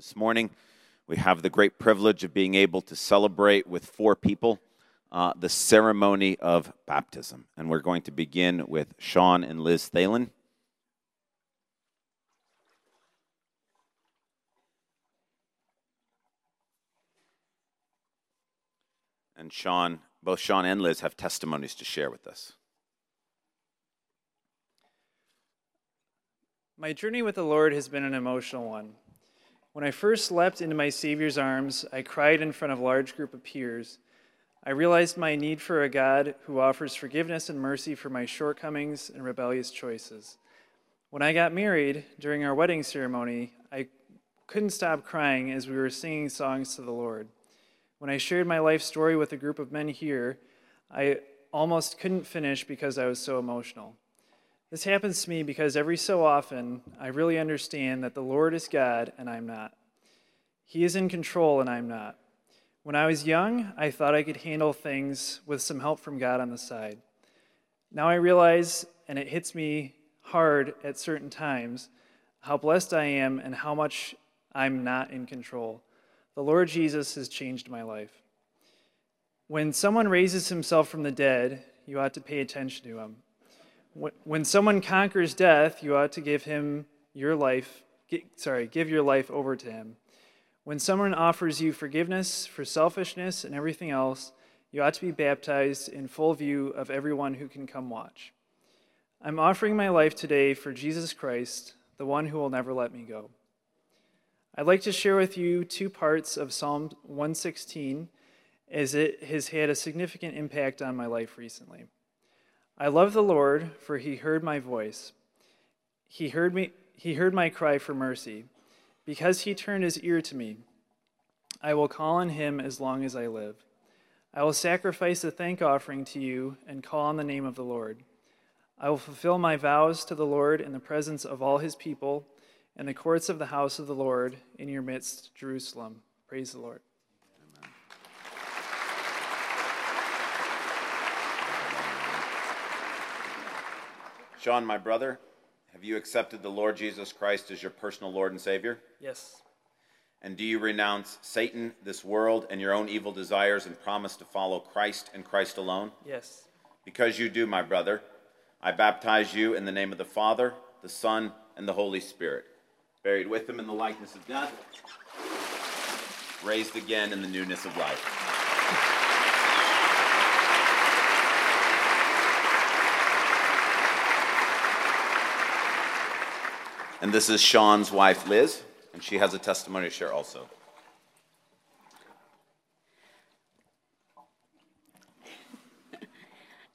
This morning, we have the great privilege of being able to celebrate with four people uh, the ceremony of baptism. And we're going to begin with Sean and Liz Thalen. And Sean, both Sean and Liz have testimonies to share with us. My journey with the Lord has been an emotional one. When I first leapt into my Savior's arms, I cried in front of a large group of peers. I realized my need for a God who offers forgiveness and mercy for my shortcomings and rebellious choices. When I got married, during our wedding ceremony, I couldn't stop crying as we were singing songs to the Lord. When I shared my life story with a group of men here, I almost couldn't finish because I was so emotional. This happens to me because every so often I really understand that the Lord is God and I'm not. He is in control and I'm not. When I was young, I thought I could handle things with some help from God on the side. Now I realize, and it hits me hard at certain times, how blessed I am and how much I'm not in control. The Lord Jesus has changed my life. When someone raises himself from the dead, you ought to pay attention to him. When someone conquers death, you ought to give him your life, sorry, give your life over to him. When someone offers you forgiveness for selfishness and everything else, you ought to be baptized in full view of everyone who can come watch. I'm offering my life today for Jesus Christ, the one who will never let me go. I'd like to share with you two parts of Psalm 116 as it has had a significant impact on my life recently. I love the Lord, for he heard my voice. He heard me he heard my cry for mercy. Because he turned his ear to me, I will call on him as long as I live. I will sacrifice a thank offering to you and call on the name of the Lord. I will fulfill my vows to the Lord in the presence of all his people in the courts of the house of the Lord in your midst, Jerusalem. Praise the Lord. Sean, my brother, have you accepted the Lord Jesus Christ as your personal Lord and Savior? Yes. And do you renounce Satan, this world, and your own evil desires and promise to follow Christ and Christ alone? Yes. Because you do, my brother, I baptize you in the name of the Father, the Son, and the Holy Spirit, buried with him in the likeness of death, raised again in the newness of life. And this is Sean's wife, Liz, and she has a testimony to share also.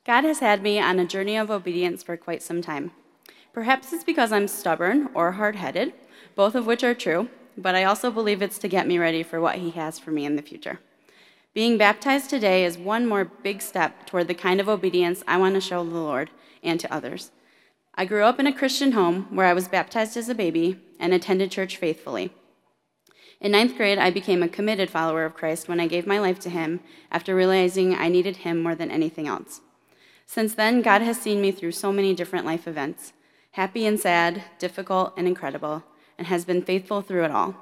God has had me on a journey of obedience for quite some time. Perhaps it's because I'm stubborn or hard headed, both of which are true, but I also believe it's to get me ready for what He has for me in the future. Being baptized today is one more big step toward the kind of obedience I want to show the Lord and to others. I grew up in a Christian home where I was baptized as a baby and attended church faithfully. In ninth grade, I became a committed follower of Christ when I gave my life to Him after realizing I needed Him more than anything else. Since then, God has seen me through so many different life events happy and sad, difficult and incredible, and has been faithful through it all.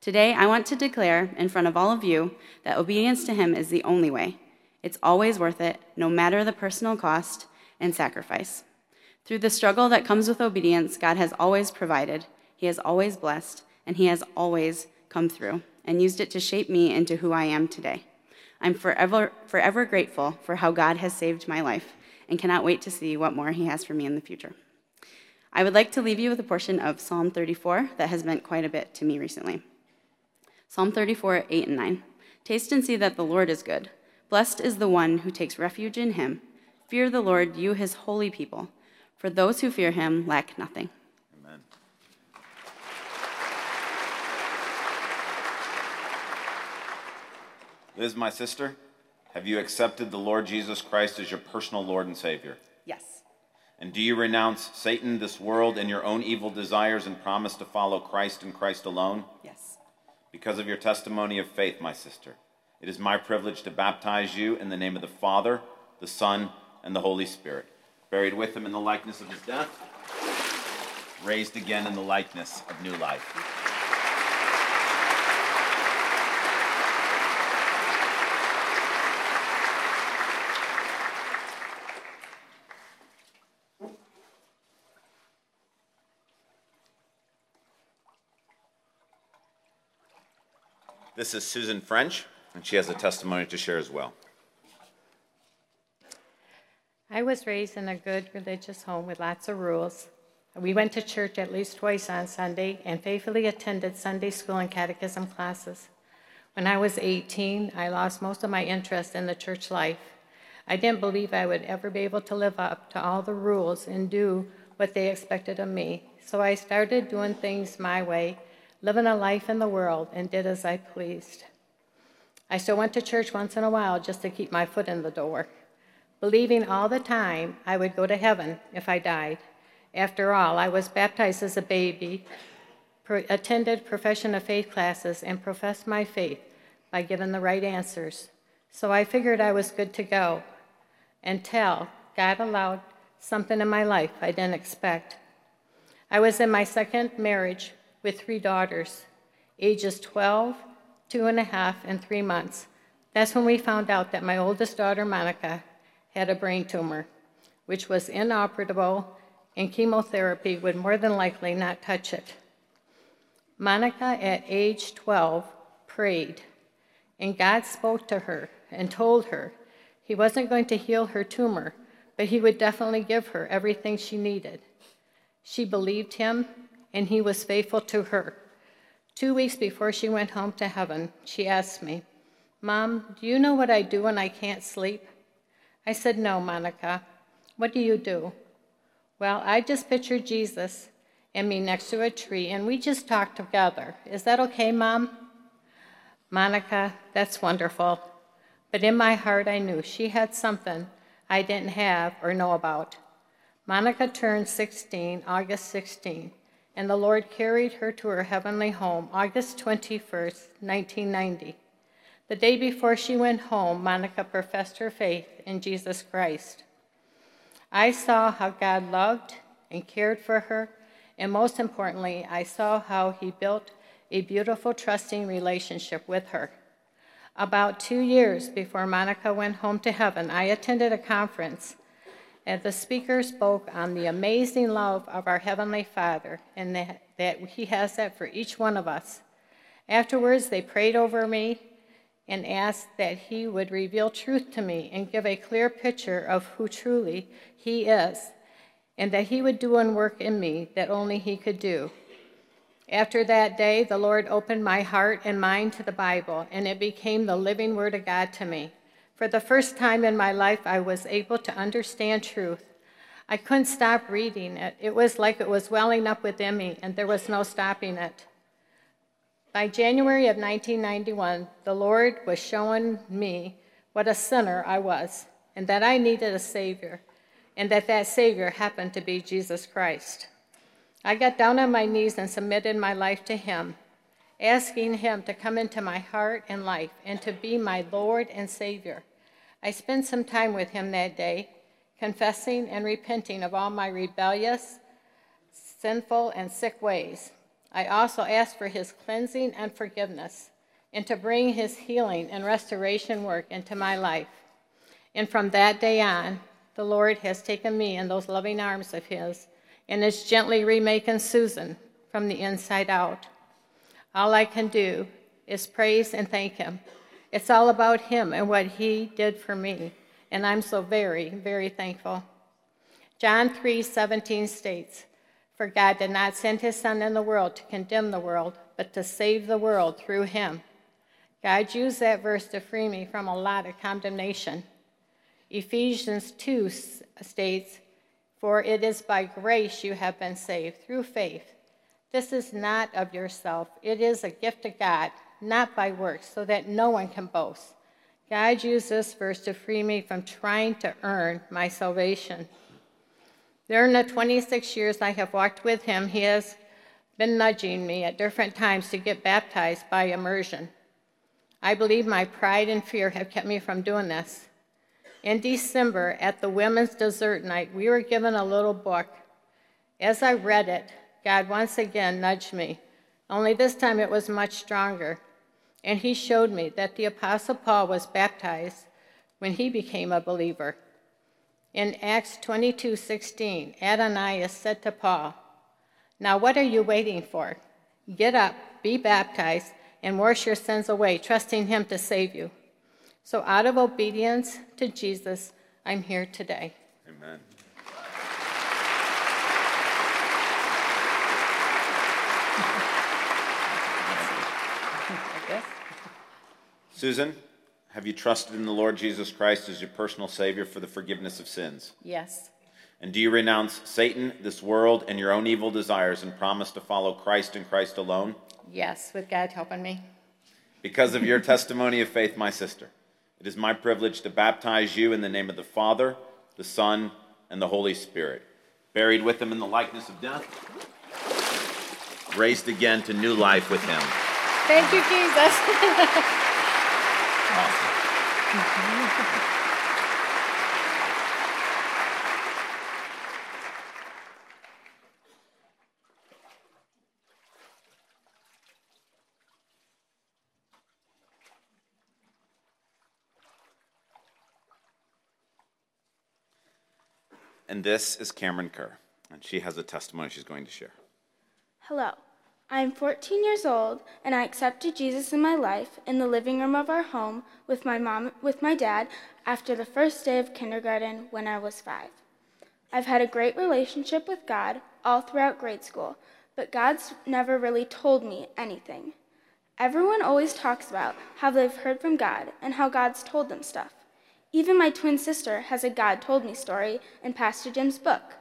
Today, I want to declare in front of all of you that obedience to Him is the only way. It's always worth it, no matter the personal cost and sacrifice. Through the struggle that comes with obedience, God has always provided, He has always blessed, and He has always come through and used it to shape me into who I am today. I'm forever, forever grateful for how God has saved my life and cannot wait to see what more He has for me in the future. I would like to leave you with a portion of Psalm 34 that has meant quite a bit to me recently. Psalm 34, 8 and 9. Taste and see that the Lord is good. Blessed is the one who takes refuge in him. Fear the Lord, you his holy people. For those who fear him lack nothing. Amen. Liz, my sister, have you accepted the Lord Jesus Christ as your personal Lord and Savior? Yes. And do you renounce Satan, this world, and your own evil desires and promise to follow Christ and Christ alone? Yes. Because of your testimony of faith, my sister, it is my privilege to baptize you in the name of the Father, the Son, and the Holy Spirit, buried with him in the likeness of his death, raised again in the likeness of new life. This is Susan French, and she has a testimony to share as well. I was raised in a good religious home with lots of rules. We went to church at least twice on Sunday and faithfully attended Sunday school and catechism classes. When I was 18, I lost most of my interest in the church life. I didn't believe I would ever be able to live up to all the rules and do what they expected of me. So I started doing things my way, living a life in the world, and did as I pleased. I still went to church once in a while just to keep my foot in the door believing all the time I would go to heaven if I died. After all, I was baptized as a baby, attended profession of faith classes, and professed my faith by giving the right answers. So I figured I was good to go until God allowed something in my life I didn't expect. I was in my second marriage with three daughters, ages 12, two and a half, and three months. That's when we found out that my oldest daughter, Monica, had a brain tumor, which was inoperable, and chemotherapy would more than likely not touch it. Monica, at age 12, prayed, and God spoke to her and told her he wasn't going to heal her tumor, but he would definitely give her everything she needed. She believed him, and he was faithful to her. Two weeks before she went home to heaven, she asked me, Mom, do you know what I do when I can't sleep? I said, No, Monica. What do you do? Well, I just pictured Jesus and me next to a tree, and we just talked together. Is that okay, Mom? Monica, that's wonderful. But in my heart, I knew she had something I didn't have or know about. Monica turned 16, August 16, and the Lord carried her to her heavenly home, August 21st, 1990. The day before she went home, Monica professed her faith in Jesus Christ. I saw how God loved and cared for her, and most importantly, I saw how He built a beautiful, trusting relationship with her. About two years before Monica went home to heaven, I attended a conference, and the speaker spoke on the amazing love of our Heavenly Father and that, that He has that for each one of us. Afterwards, they prayed over me and asked that he would reveal truth to me and give a clear picture of who truly he is, and that he would do and work in me that only he could do. After that day, the Lord opened my heart and mind to the Bible, and it became the living Word of God to me. For the first time in my life, I was able to understand truth. I couldn't stop reading it. It was like it was welling up within me, and there was no stopping it. By January of 1991, the Lord was showing me what a sinner I was and that I needed a Savior, and that that Savior happened to be Jesus Christ. I got down on my knees and submitted my life to Him, asking Him to come into my heart and life and to be my Lord and Savior. I spent some time with Him that day, confessing and repenting of all my rebellious, sinful, and sick ways. I also ask for his cleansing and forgiveness, and to bring his healing and restoration work into my life. And from that day on, the Lord has taken me in those loving arms of his and is gently remaking Susan from the inside out. All I can do is praise and thank him. It's all about him and what he did for me, and I'm so very, very thankful. John 3:17 states, for God did not send his Son in the world to condemn the world, but to save the world through him. God used that verse to free me from a lot of condemnation. Ephesians 2 states, For it is by grace you have been saved through faith. This is not of yourself, it is a gift of God, not by works, so that no one can boast. God used this verse to free me from trying to earn my salvation. During the 26 years I have walked with him, he has been nudging me at different times to get baptized by immersion. I believe my pride and fear have kept me from doing this. In December, at the women's dessert night, we were given a little book. As I read it, God once again nudged me, only this time it was much stronger. And he showed me that the Apostle Paul was baptized when he became a believer. In Acts 22:16, Ananias said to Paul, "Now what are you waiting for? Get up, be baptized, and wash your sins away, trusting Him to save you. So, out of obedience to Jesus, I'm here today. Amen. Susan, have you trusted in the Lord Jesus Christ as your personal Savior for the forgiveness of sins? Yes. And do you renounce Satan, this world, and your own evil desires and promise to follow Christ and Christ alone? Yes, with God helping me. Because of your testimony of faith, my sister, it is my privilege to baptize you in the name of the Father, the Son, and the Holy Spirit, buried with him in the likeness of death, raised again to new life with him. Thank you, Jesus. And this is Cameron Kerr, and she has a testimony she's going to share. Hello. I am 14 years old, and I accepted Jesus in my life in the living room of our home with my mom with my dad after the first day of kindergarten when I was 5. I've had a great relationship with God all throughout grade school, but God's never really told me anything. Everyone always talks about how they've heard from God and how God's told them stuff. Even my twin sister has a God told me story in Pastor Jim's book.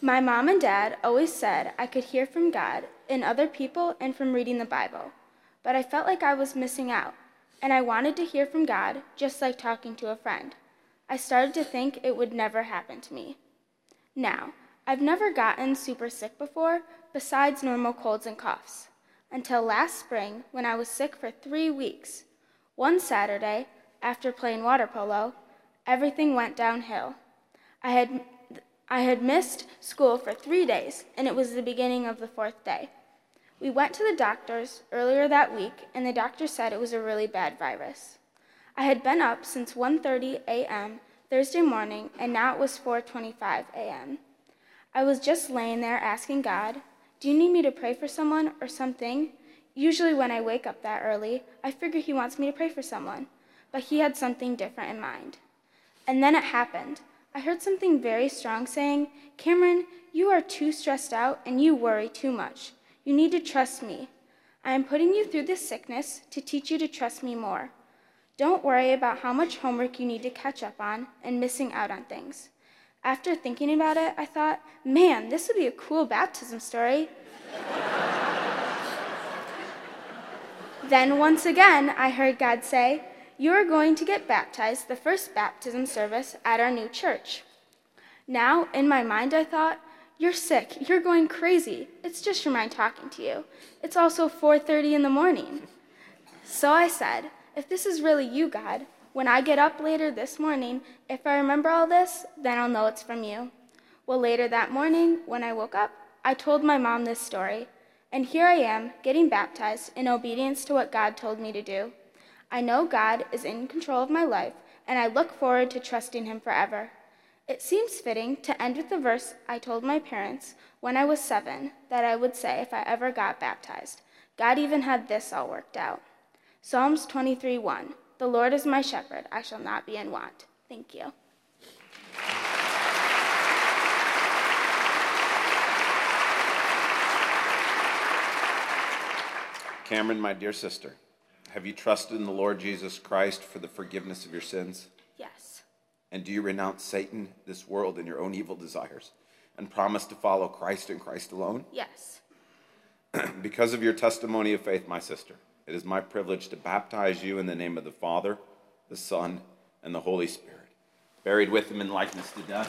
my mom and dad always said I could hear from God in other people and from reading the Bible, but I felt like I was missing out, and I wanted to hear from God just like talking to a friend. I started to think it would never happen to me. Now, I've never gotten super sick before, besides normal colds and coughs until last spring when I was sick for three weeks. One Saturday, after playing water polo, everything went downhill. I had, I had missed school for three days, and it was the beginning of the fourth day. We went to the doctor's earlier that week, and the doctor said it was a really bad virus. I had been up since 1:30 a.m. Thursday morning, and now it was 4:25 a.m. I was just laying there asking God, do you need me to pray for someone or something? Usually, when I wake up that early, I figure he wants me to pray for someone, but he had something different in mind. And then it happened. I heard something very strong saying, Cameron, you are too stressed out and you worry too much. You need to trust me. I am putting you through this sickness to teach you to trust me more. Don't worry about how much homework you need to catch up on and missing out on things. After thinking about it, I thought, man, this would be a cool baptism story. then once again, I heard God say, You are going to get baptized the first baptism service at our new church. Now, in my mind, I thought, You're sick. You're going crazy. It's just your mind talking to you. It's also 4:30 in the morning. So I said, If this is really you, God, when I get up later this morning, if I remember all this, then I'll know it's from you. Well, later that morning, when I woke up, I told my mom this story, and here I am, getting baptized in obedience to what God told me to do. I know God is in control of my life, and I look forward to trusting Him forever. It seems fitting to end with the verse I told my parents when I was seven that I would say if I ever got baptized. God even had this all worked out. Psalms 23 1. The Lord is my shepherd, I shall not be in want. Thank you. Cameron, my dear sister, have you trusted in the Lord Jesus Christ for the forgiveness of your sins? Yes. And do you renounce Satan, this world, and your own evil desires, and promise to follow Christ and Christ alone? Yes. because of your testimony of faith, my sister, it is my privilege to baptize you in the name of the Father, the Son, and the Holy Spirit, buried with him in likeness to death,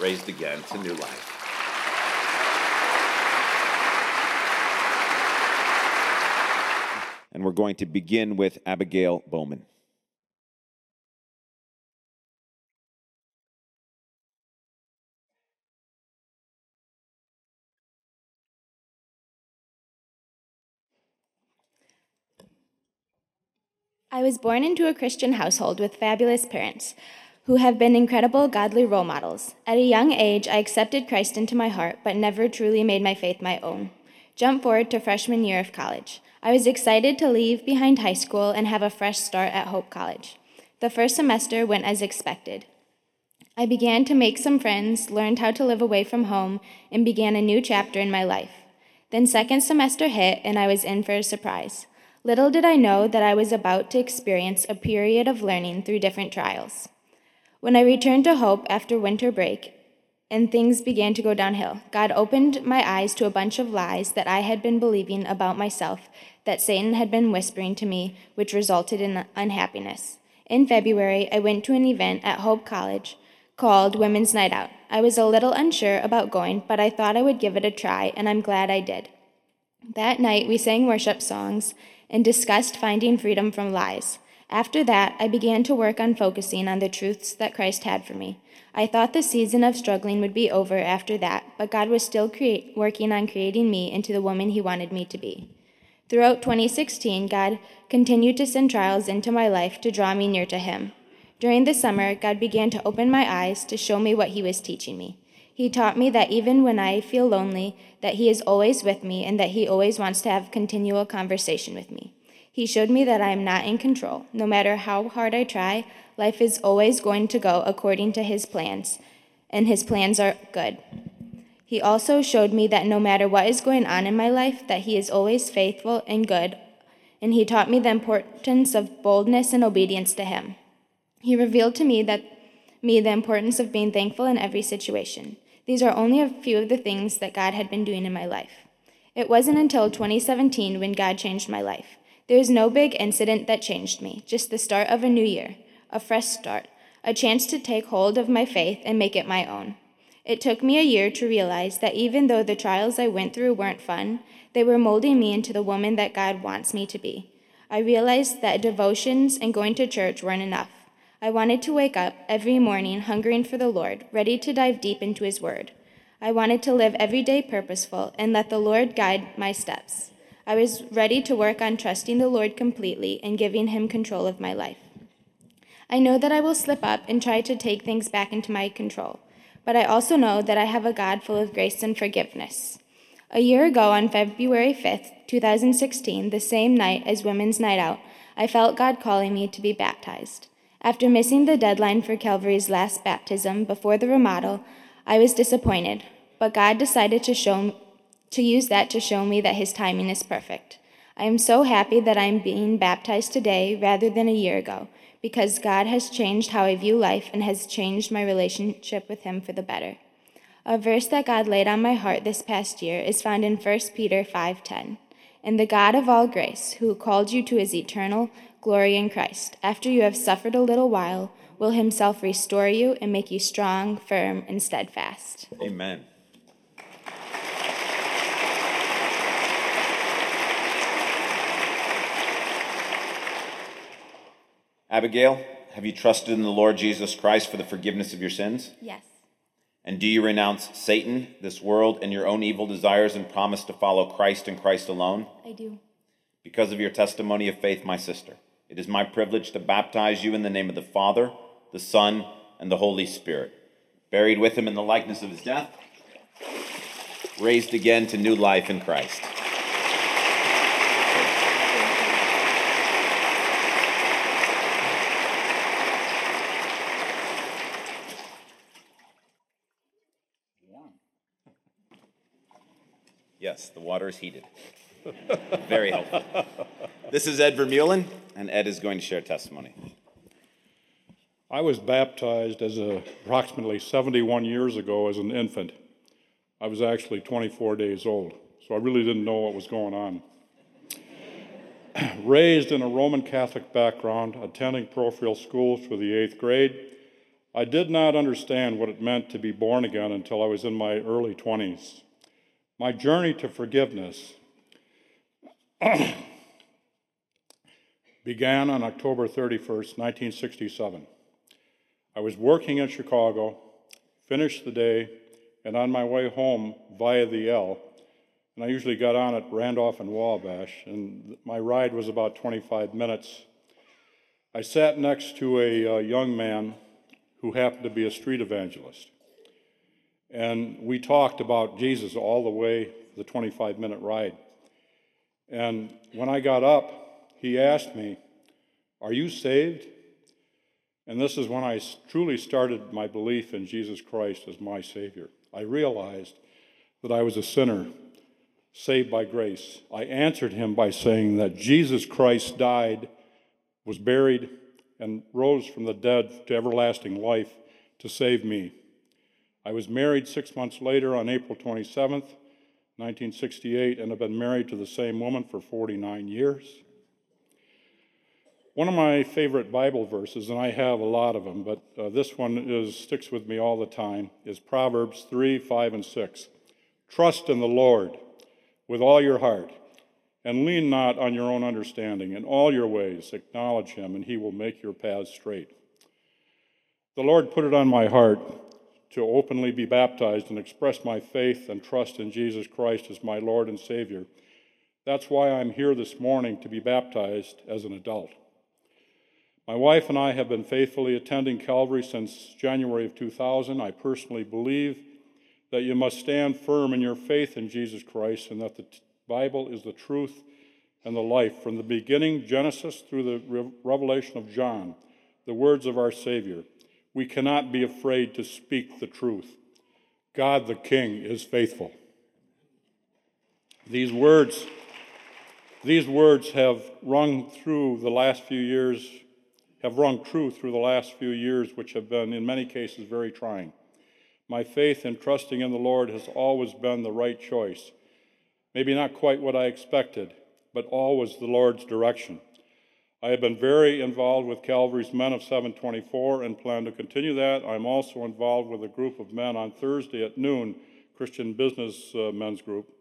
raised again to new life. And we're going to begin with Abigail Bowman. I was born into a Christian household with fabulous parents. who have been incredible godly role models. At a young age, I accepted Christ into my heart, but never truly made my faith my own. Jump forward to freshman year of college. I was excited to leave behind high school and have a fresh start at Hope College. The first semester went as expected. I began to make some friends, learned how to live away from home, and began a new chapter in my life. Then, second semester hit, and I was in for a surprise. Little did I know that I was about to experience a period of learning through different trials. When I returned to Hope after winter break, and things began to go downhill, God opened my eyes to a bunch of lies that I had been believing about myself that Satan had been whispering to me, which resulted in unhappiness. In February, I went to an event at Hope College called Women's Night Out. I was a little unsure about going, but I thought I would give it a try, and I'm glad I did. That night, we sang worship songs and discussed finding freedom from lies. After that, I began to work on focusing on the truths that Christ had for me. I thought the season of struggling would be over after that, but God was still create, working on creating me into the woman He wanted me to be. Throughout 2016, God continued to send trials into my life to draw me near to Him. During the summer, God began to open my eyes to show me what He was teaching me. He taught me that even when I feel lonely, that He is always with me and that He always wants to have continual conversation with me. He showed me that I am not in control. No matter how hard I try, life is always going to go according to His plans, and His plans are good. He also showed me that no matter what is going on in my life, that He is always faithful and good, and He taught me the importance of boldness and obedience to Him. He revealed to me that me the importance of being thankful in every situation. These are only a few of the things that God had been doing in my life. It wasn't until 2017 when God changed my life. There was no big incident that changed me, just the start of a new year, a fresh start, a chance to take hold of my faith and make it my own. It took me a year to realize that even though the trials I went through weren't fun, they were molding me into the woman that God wants me to be. I realized that devotions and going to church weren't enough. I wanted to wake up every morning hungering for the Lord, ready to dive deep into His Word. I wanted to live every day purposeful and let the Lord guide my steps. I was ready to work on trusting the Lord completely and giving Him control of my life. I know that I will slip up and try to take things back into my control, but I also know that I have a God full of grace and forgiveness. A year ago, on February 5th, 2016, the same night as Women's Night Out, I felt God calling me to be baptized. After missing the deadline for Calvary's last baptism before the remodel, I was disappointed, but God decided to show to use that to show me that his timing is perfect. I am so happy that I am being baptized today rather than a year ago, because God has changed how I view life and has changed my relationship with him for the better. A verse that God laid on my heart this past year is found in 1 Peter 5:10. And the God of all grace, who called you to his eternal glory in Christ, after you have suffered a little while, will himself restore you and make you strong, firm, and steadfast. Amen. Abigail, have you trusted in the Lord Jesus Christ for the forgiveness of your sins? Yes. And do you renounce Satan, this world, and your own evil desires and promise to follow Christ and Christ alone? I do. Because of your testimony of faith, my sister, it is my privilege to baptize you in the name of the Father, the Son, and the Holy Spirit. Buried with him in the likeness of his death, raised again to new life in Christ. Yes, the water is heated. Very helpful. This is Ed Vermeulen, and Ed is going to share testimony. I was baptized as a, approximately 71 years ago as an infant. I was actually 24 days old, so I really didn't know what was going on. Raised in a Roman Catholic background, attending parochial schools for the eighth grade, I did not understand what it meant to be born again until I was in my early 20s. My journey to forgiveness began on October 31st, 1967. I was working in Chicago, finished the day, and on my way home via the L, and I usually got on at Randolph and Wabash, and my ride was about 25 minutes. I sat next to a uh, young man who happened to be a street evangelist. And we talked about Jesus all the way the 25 minute ride. And when I got up, he asked me, Are you saved? And this is when I truly started my belief in Jesus Christ as my Savior. I realized that I was a sinner saved by grace. I answered him by saying that Jesus Christ died, was buried, and rose from the dead to everlasting life to save me. I was married six months later on April 27th, 1968, and have been married to the same woman for 49 years. One of my favorite Bible verses, and I have a lot of them, but uh, this one is, sticks with me all the time, is Proverbs 3, 5, and 6. Trust in the Lord with all your heart, and lean not on your own understanding. In all your ways, acknowledge him, and he will make your paths straight. The Lord put it on my heart to openly be baptized and express my faith and trust in Jesus Christ as my Lord and Savior. That's why I'm here this morning to be baptized as an adult. My wife and I have been faithfully attending Calvary since January of 2000. I personally believe that you must stand firm in your faith in Jesus Christ and that the Bible is the truth and the life. From the beginning, Genesis, through the revelation of John, the words of our Savior, we cannot be afraid to speak the truth. God the King is faithful. These words, these words have rung through the last few years have rung true through the last few years, which have been, in many cases, very trying. My faith in trusting in the Lord has always been the right choice. Maybe not quite what I expected, but always the Lord's direction. I have been very involved with Calvary's Men of 724 and plan to continue that. I'm also involved with a group of men on Thursday at noon, Christian Business uh, Men's Group.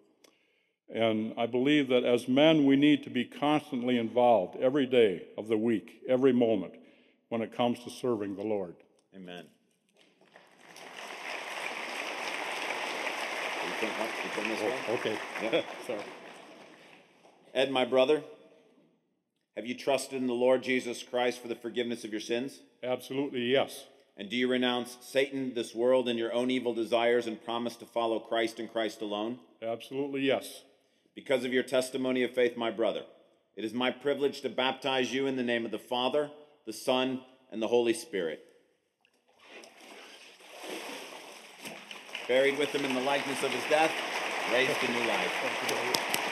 And I believe that as men, we need to be constantly involved every day of the week, every moment, when it comes to serving the Lord. Amen. Oh, okay. Yeah. Sorry. Ed, my brother, have you trusted in the Lord Jesus Christ for the forgiveness of your sins? Absolutely, yes. And do you renounce Satan, this world, and your own evil desires and promise to follow Christ and Christ alone? Absolutely, yes because of your testimony of faith, my brother. It is my privilege to baptize you in the name of the Father, the Son, and the Holy Spirit. Buried with him in the likeness of his death, raised to new life.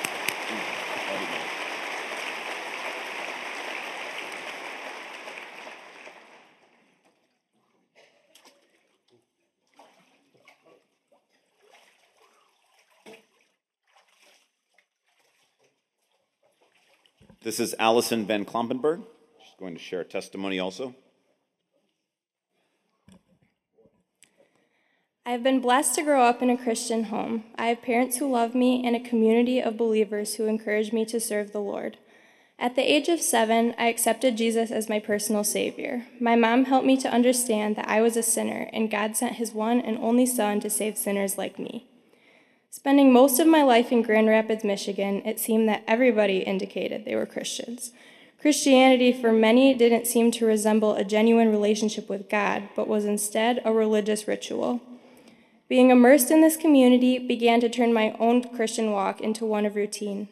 This is Allison Van Klompenberg. She's going to share testimony also. I have been blessed to grow up in a Christian home. I have parents who love me and a community of believers who encourage me to serve the Lord. At the age of seven, I accepted Jesus as my personal Savior. My mom helped me to understand that I was a sinner and God sent His one and only Son to save sinners like me. Spending most of my life in Grand Rapids, Michigan, it seemed that everybody indicated they were Christians. Christianity for many didn't seem to resemble a genuine relationship with God, but was instead a religious ritual. Being immersed in this community began to turn my own Christian walk into one of routine.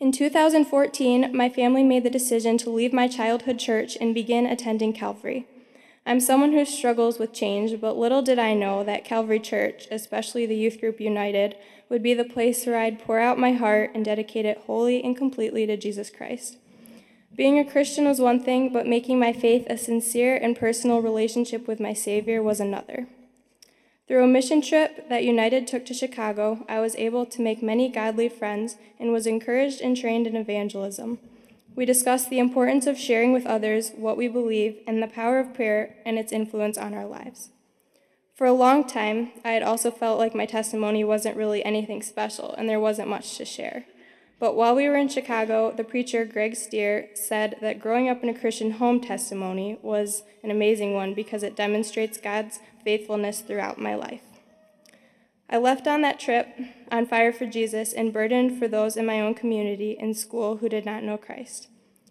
In 2014, my family made the decision to leave my childhood church and begin attending Calvary. I'm someone who struggles with change, but little did I know that Calvary Church, especially the youth group United, would be the place where I'd pour out my heart and dedicate it wholly and completely to Jesus Christ. Being a Christian was one thing, but making my faith a sincere and personal relationship with my Savior was another. Through a mission trip that United took to Chicago, I was able to make many godly friends and was encouraged and trained in evangelism. We discussed the importance of sharing with others what we believe and the power of prayer and its influence on our lives. For a long time, I had also felt like my testimony wasn't really anything special and there wasn't much to share. But while we were in Chicago, the preacher Greg Stier said that growing up in a Christian home testimony was an amazing one because it demonstrates God's faithfulness throughout my life. I left on that trip on fire for Jesus and burdened for those in my own community and school who did not know Christ.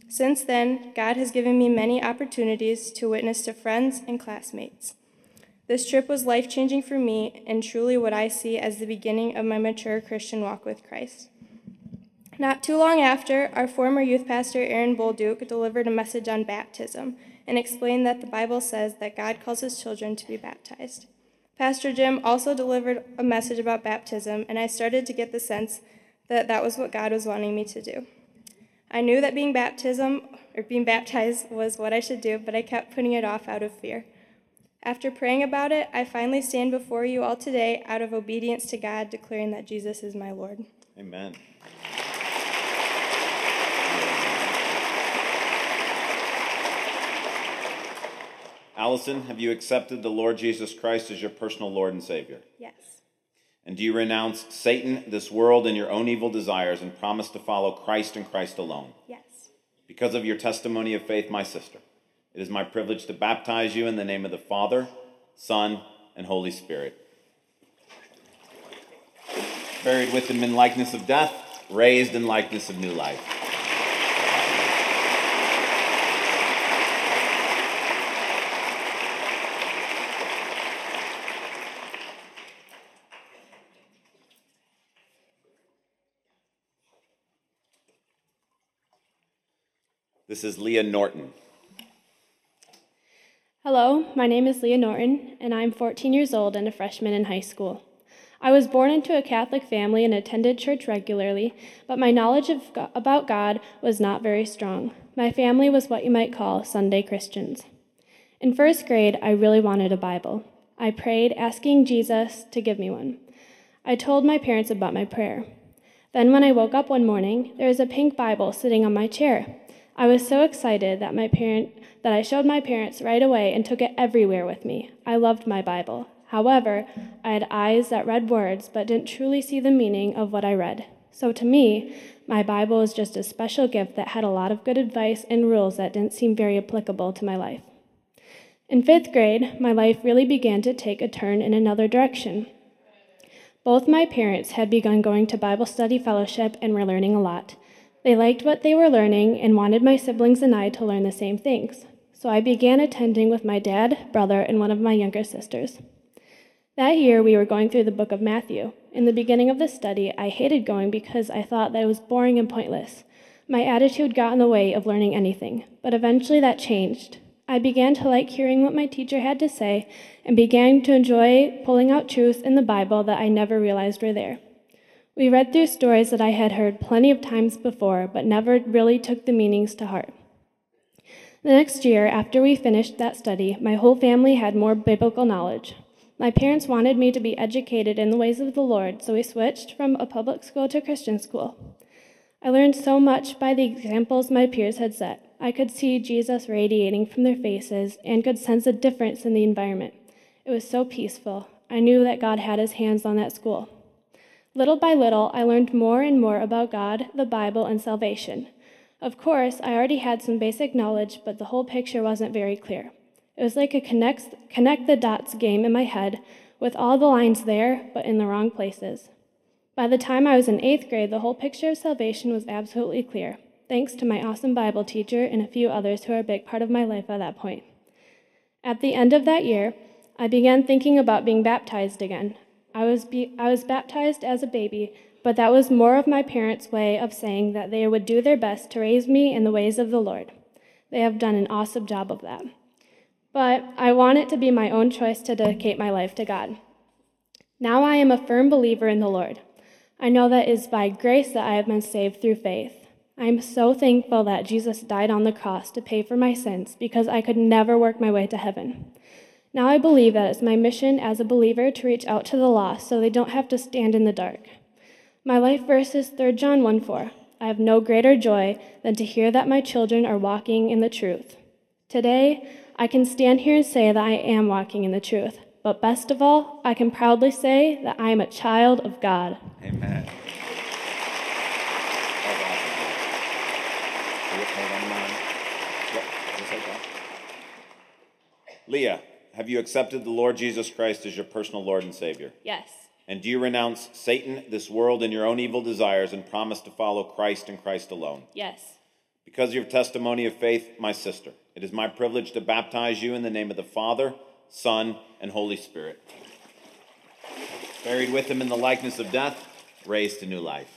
Since then, God has given me many opportunities to witness to friends and classmates. This trip was life changing for me and truly what I see as the beginning of my mature Christian walk with Christ. Not too long after, our former youth pastor Aaron Bolduke delivered a message on baptism and explained that the Bible says that God calls his children to be baptized. Pastor Jim also delivered a message about baptism, and I started to get the sense that that was what God was wanting me to do. I knew that being baptism or being baptized was what I should do, but I kept putting it off out of fear. After praying about it, I finally stand before you all today out of obedience to God, declaring that Jesus is my Lord. Amen. Allison, have you accepted the Lord Jesus Christ as your personal Lord and Savior? Yes. And do you renounce Satan, this world, and your own evil desires and promise to follow Christ and Christ alone? Yes. Because of your testimony of faith, my sister, it is my privilege to baptize you in the name of the Father, Son, and Holy Spirit. Buried with him in likeness of death, raised in likeness of new life. This is Leah Norton. Hello, my name is Leah Norton, and I'm 14 years old and a freshman in high school. I was born into a Catholic family and attended church regularly, but my knowledge of, about God was not very strong. My family was what you might call Sunday Christians. In first grade, I really wanted a Bible. I prayed, asking Jesus to give me one. I told my parents about my prayer. Then, when I woke up one morning, there was a pink Bible sitting on my chair. I was so excited that my parent that I showed my parents right away and took it everywhere with me. I loved my Bible. However, I had eyes that read words but didn't truly see the meaning of what I read. So to me, my Bible was just a special gift that had a lot of good advice and rules that didn't seem very applicable to my life. In fifth grade, my life really began to take a turn in another direction. Both my parents had begun going to Bible study fellowship and were learning a lot. They liked what they were learning and wanted my siblings and I to learn the same things. So I began attending with my dad, brother, and one of my younger sisters. That year, we were going through the book of Matthew. In the beginning of the study, I hated going because I thought that it was boring and pointless. My attitude got in the way of learning anything, but eventually that changed. I began to like hearing what my teacher had to say and began to enjoy pulling out truths in the Bible that I never realized were there. We read through stories that I had heard plenty of times before, but never really took the meanings to heart. The next year, after we finished that study, my whole family had more biblical knowledge. My parents wanted me to be educated in the ways of the Lord, so we switched from a public school to Christian school. I learned so much by the examples my peers had set. I could see Jesus radiating from their faces and could sense a difference in the environment. It was so peaceful. I knew that God had his hands on that school. Little by little, I learned more and more about God, the Bible, and salvation. Of course, I already had some basic knowledge, but the whole picture wasn't very clear. It was like a connect, connect the dots game in my head, with all the lines there, but in the wrong places. By the time I was in eighth grade, the whole picture of salvation was absolutely clear, thanks to my awesome Bible teacher and a few others who are a big part of my life at that point. At the end of that year, I began thinking about being baptized again. I was, be, I was baptized as a baby, but that was more of my parents' way of saying that they would do their best to raise me in the ways of the Lord. They have done an awesome job of that. But I want it to be my own choice to dedicate my life to God. Now I am a firm believer in the Lord. I know that it is by grace that I have been saved through faith. I am so thankful that Jesus died on the cross to pay for my sins because I could never work my way to heaven. Now I believe that it's my mission as a believer to reach out to the lost so they don't have to stand in the dark. My life verse is 3 John 1 4. I have no greater joy than to hear that my children are walking in the truth. Today, I can stand here and say that I am walking in the truth. But best of all, I can proudly say that I am a child of God. Amen. Leah, have you accepted the Lord Jesus Christ as your personal Lord and Savior? Yes. And do you renounce Satan, this world, and your own evil desires and promise to follow Christ and Christ alone? Yes. Because of your testimony of faith, my sister, it is my privilege to baptize you in the name of the Father, Son, and Holy Spirit. Buried with him in the likeness of death, raised to new life.